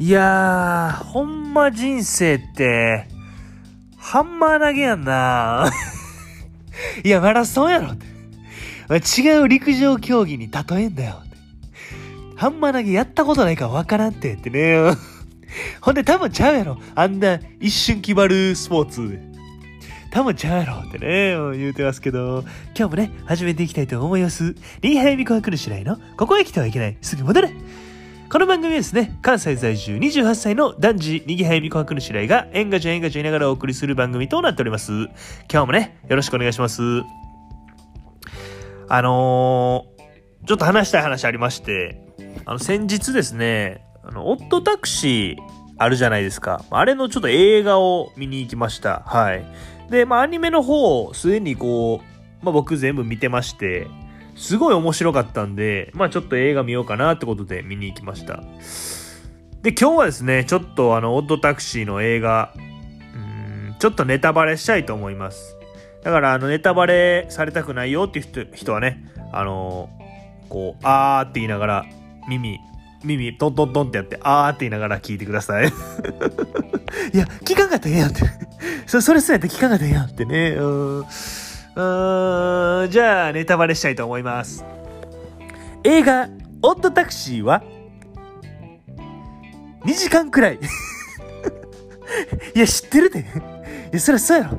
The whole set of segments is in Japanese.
いやー、ほんま人生って、ハンマー投げやんな いや、マラソンやろって。違う陸上競技に例えんだよって。ハンマー投げやったことないからわからんってってね。ほんで多分ちゃうやろ。あんな一瞬決まるスポーツ。多分ちゃうやろってね、言うてますけど、今日もね、始めていきたいと思います。リーハイミコハクルシライの、ここへ来てはいけない、すぐ戻れこの番組はですね、関西在住28歳の男児、にぎはやみこはくぬしらいが、エンガジョエンガジョ言いながらお送りする番組となっております。今日もね、よろしくお願いします。あのー、ちょっと話したい話ありまして、あの、先日ですね、あの、オットタクシーあるじゃないですか。あれのちょっと映画を見に行きました。はい。で、まあ、アニメの方、すでにこう、まあ、僕全部見てまして、すごい面白かったんで、まあちょっと映画見ようかなってことで見に行きました。で、今日はですね、ちょっとあの、オッドタクシーの映画、うーん、ちょっとネタバレしたいと思います。だから、あの、ネタバレされたくないよっていう人人はね、あのこう、あーって言いながら、耳、耳、トントントンってやって、あーって言いながら聞いてください。いや、聞かんかったらええやんって。そそれすらやったら聞かんかったらええやんってね。うんうーじゃあネタバレしたいと思います。映画「オッドタクシー」は2時間くらい。いや知ってるで。いやそりゃそうやろ。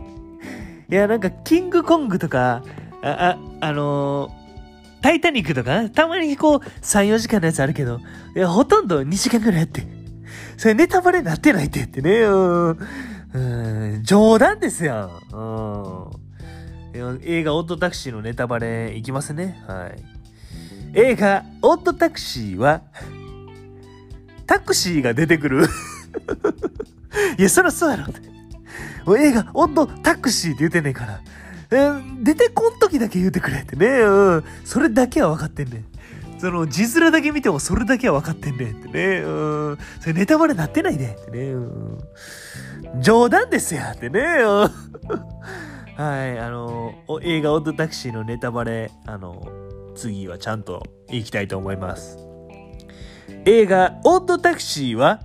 いやなんかキングコングとかあああのータイタニックとかたまにこう34時間のやつあるけどいやほとんど2時間くらいやって。それネタバレになってないって言ってね。うん。うん冗談ですやんうん。映画オットタクシーのネタバレいきますね。はい。映画オットタクシーは、タクシーが出てくる。いや、そりゃそうやろ。もう映画オットタクシーって言ってねんから。えー出てこん時だけ言うてくれってね。うん。それだけは分かってんねん。その字面だけ見てもそれだけは分かってんねんってね。うん。それネタバレなってないねってね。うん。冗談ですやってね。うん。はい、あの、映画オッドタクシーのネタバレ、あの、次はちゃんと行きたいと思います。映画オッドタクシーは、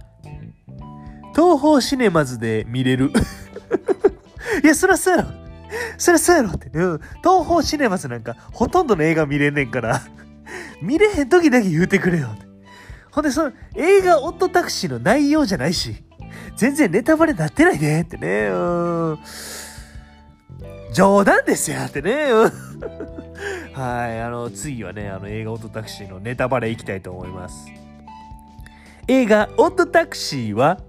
東宝シネマズで見れる。いや、そりゃそうやろ。そりゃそうやろって。うん。東宝シネマズなんか、ほとんどの映画見れんねんから、見れへん時だけ言うてくれよ。ほんで、その、映画オッドタクシーの内容じゃないし、全然ネタバレなってないねってね。うん。冗談ですよってね。はい、あの、次はね、あの、映画オットタクシーのネタバレいきたいと思います。映画オットタクシーは、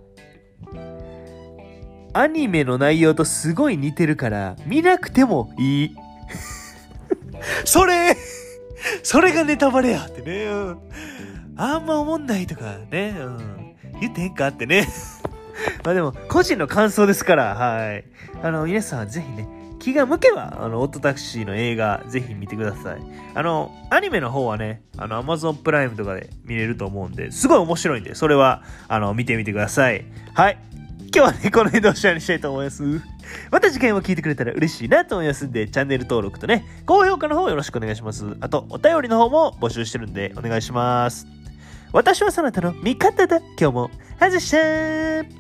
アニメの内容とすごい似てるから、見なくてもいい。それそれがネタバレやってね。うんあんま思んないとかね、うん、言ってへんかってね。まあでも、個人の感想ですから、はい。あの、皆さんぜひね、気が向けば、あの、オットタクシーの映画、ぜひ見てください。あの、アニメの方はね、あの、アマゾンプライムとかで見れると思うんで、すごい面白いんで、それは、あの、見てみてください。はい。今日はね、この辺でおしまいにしたいと思います。また次回も聞いてくれたら嬉しいなと思いますんで、チャンネル登録とね、高評価の方よろしくお願いします。あと、お便りの方も募集してるんで、お願いします。私はそなたの味方だ。今日も、はずしゃー